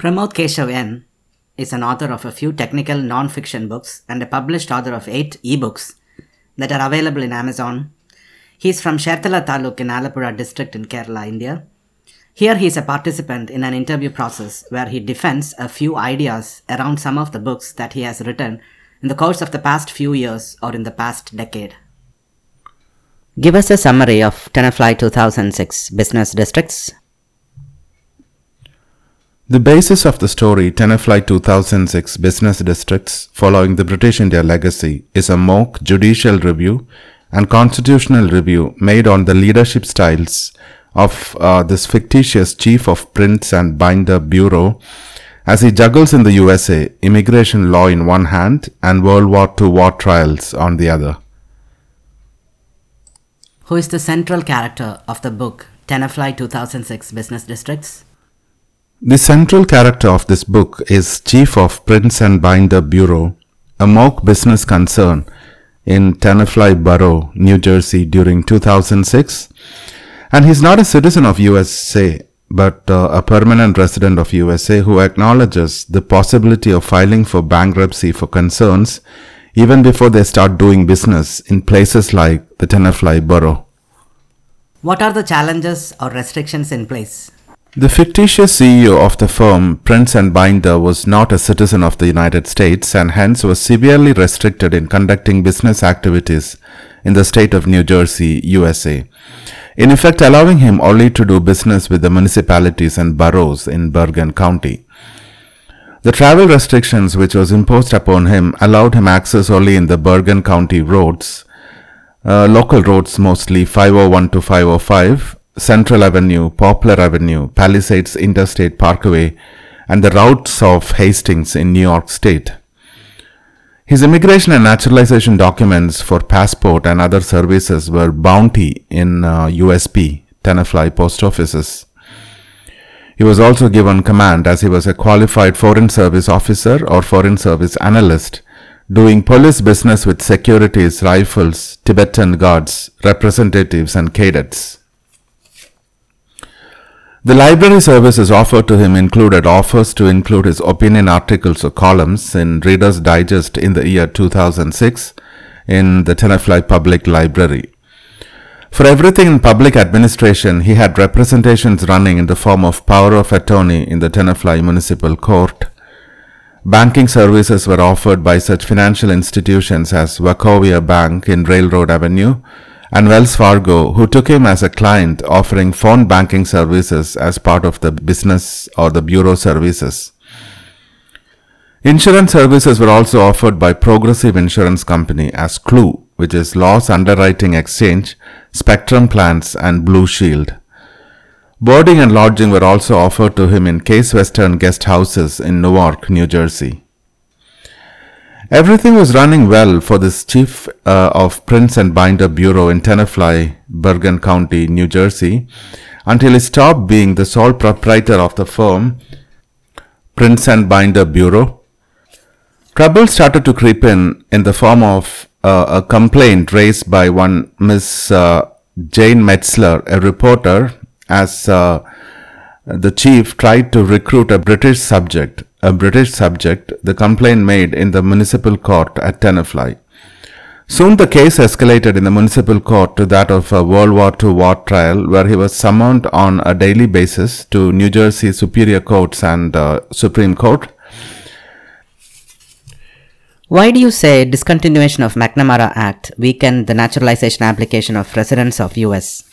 Pramod Keshav N is an author of a few technical non-fiction books and a published author of eight ebooks that are available in Amazon. He is from Sherthala Taluk in Alappuzha district in Kerala, India. Here he is a participant in an interview process where he defends a few ideas around some of the books that he has written in the course of the past few years or in the past decade. Give us a summary of Tenafly 2006 business districts. The basis of the story, Tenafly 2006 Business Districts Following the British India Legacy, is a mock judicial review and constitutional review made on the leadership styles of uh, this fictitious chief of prints and binder bureau as he juggles in the USA immigration law in one hand and World War II war trials on the other. Who is the central character of the book Tenafly 2006 Business Districts? The central character of this book is Chief of Prints and Binder Bureau, a mock business concern in Tenafly Borough, New Jersey during 2006. And he's not a citizen of USA, but uh, a permanent resident of USA who acknowledges the possibility of filing for bankruptcy for concerns even before they start doing business in places like the Tenafly Borough. What are the challenges or restrictions in place? The fictitious CEO of the firm, Prints and Binder, was not a citizen of the United States and hence was severely restricted in conducting business activities in the state of New Jersey, USA. In effect, allowing him only to do business with the municipalities and boroughs in Bergen County. The travel restrictions which was imposed upon him allowed him access only in the Bergen County roads, uh, local roads mostly 501 to 505, Central Avenue, Poplar Avenue, Palisades Interstate Parkway, and the routes of Hastings in New York State. His immigration and naturalization documents for passport and other services were bounty in uh, USP, Tenafly post offices. He was also given command as he was a qualified foreign service officer or foreign service analyst doing police business with securities, rifles, Tibetan guards, representatives and cadets. The library services offered to him included offers to include his opinion articles or columns in Reader's Digest in the year 2006 in the Tenafly Public Library. For everything in public administration, he had representations running in the form of power of attorney in the Tenafly Municipal Court. Banking services were offered by such financial institutions as Wachovia Bank in Railroad Avenue, and Wells Fargo, who took him as a client offering phone banking services as part of the business or the bureau services. Insurance services were also offered by Progressive Insurance Company as Clue, which is Loss Underwriting Exchange, Spectrum Plans, and Blue Shield. Boarding and lodging were also offered to him in Case Western guest houses in Newark, New Jersey. Everything was running well for this chief uh, of Prints and Binder Bureau in Tenafly, Bergen County, New Jersey, until he stopped being the sole proprietor of the firm, Prints and Binder Bureau. Trouble started to creep in in the form of uh, a complaint raised by one Miss uh, Jane Metzler, a reporter, as uh, the chief tried to recruit a British subject a British subject, the complaint made in the municipal court at Tenafly. Soon the case escalated in the municipal court to that of a World War II war trial where he was summoned on a daily basis to New Jersey Superior Courts and uh, Supreme Court. Why do you say discontinuation of McNamara Act weakened the naturalization application of residents of US?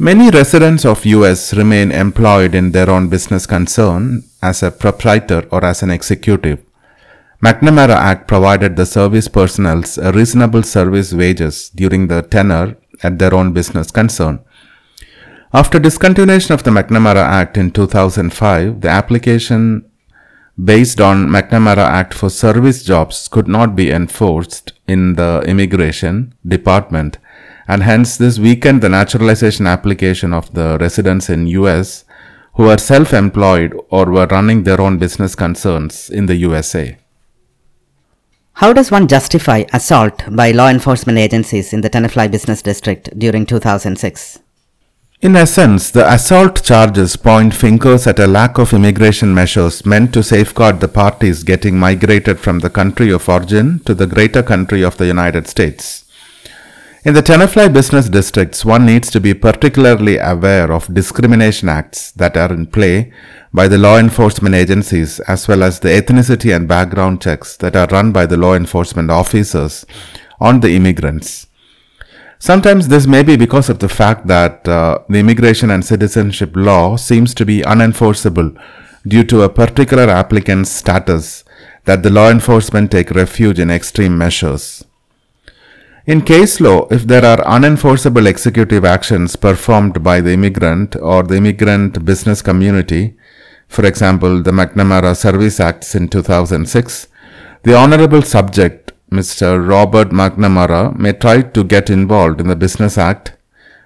Many residents of US remain employed in their own business concern as a proprietor or as an executive. McNamara Act provided the service personnel a reasonable service wages during the tenure at their own business concern. After discontinuation of the McNamara Act in 2005, the application based on McNamara Act for service jobs could not be enforced in the immigration department and hence this weakened the naturalization application of the residents in US who were self-employed or were running their own business concerns in the USA. How does one justify assault by law enforcement agencies in the Tenafly Business District during 2006? In essence, the assault charges point fingers at a lack of immigration measures meant to safeguard the parties getting migrated from the country of origin to the greater country of the United States. In the Tenafly business districts, one needs to be particularly aware of discrimination acts that are in play by the law enforcement agencies as well as the ethnicity and background checks that are run by the law enforcement officers on the immigrants. Sometimes this may be because of the fact that uh, the immigration and citizenship law seems to be unenforceable due to a particular applicant's status that the law enforcement take refuge in extreme measures. In case law, if there are unenforceable executive actions performed by the immigrant or the immigrant business community, for example, the McNamara Service Acts in 2006, the honorable subject Mr. Robert McNamara may try to get involved in the Business Act,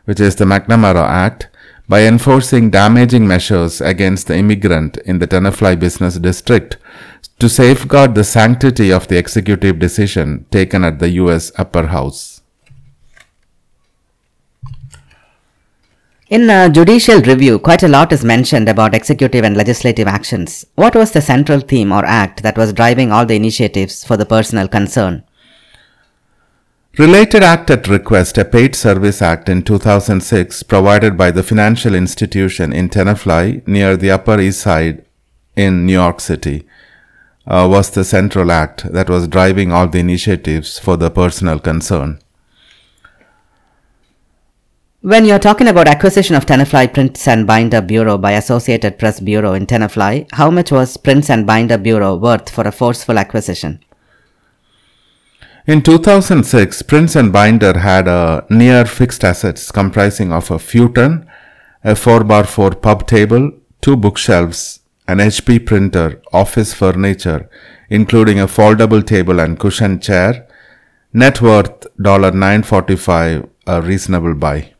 which is the McNamara Act, by enforcing damaging measures against the immigrant in the Tenafly Business District to safeguard the sanctity of the executive decision taken at the US Upper House. In a judicial review, quite a lot is mentioned about executive and legislative actions. What was the central theme or act that was driving all the initiatives for the personal concern? Related Act at Request, a paid service act in 2006 provided by the financial institution in Tenafly near the Upper East Side in New York City, uh, was the central act that was driving all the initiatives for the personal concern. When you're talking about acquisition of Tenafly Prints and Binder Bureau by Associated Press Bureau in Tenafly, how much was Prints and Binder Bureau worth for a forceful acquisition? In 2006, Prints and Binder had a near fixed assets comprising of a futon, a 4x4 pub table, two bookshelves, an HP printer, office furniture, including a foldable table and cushion chair, net worth $945, a reasonable buy.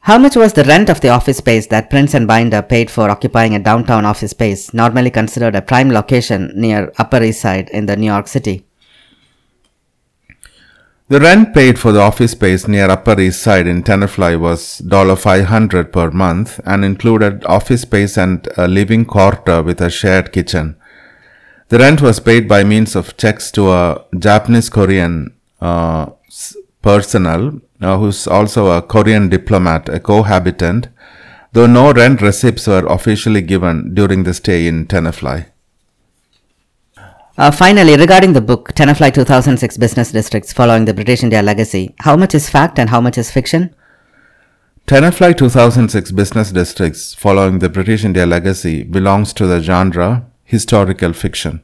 How much was the rent of the office space that Prints and Binder paid for occupying a downtown office space, normally considered a prime location near Upper East Side in the New York City? The rent paid for the office space near Upper East Side in Tenafly was $500 per month and included office space and a living quarter with a shared kitchen. The rent was paid by means of checks to a Japanese Korean uh, personnel uh, who's also a Korean diplomat, a cohabitant, though no rent receipts were officially given during the stay in Tenafly. Uh, finally, regarding the book Tenafly 2006 Business Districts Following the British India Legacy, how much is fact and how much is fiction? Tenafly 2006 Business Districts Following the British India Legacy belongs to the genre historical fiction.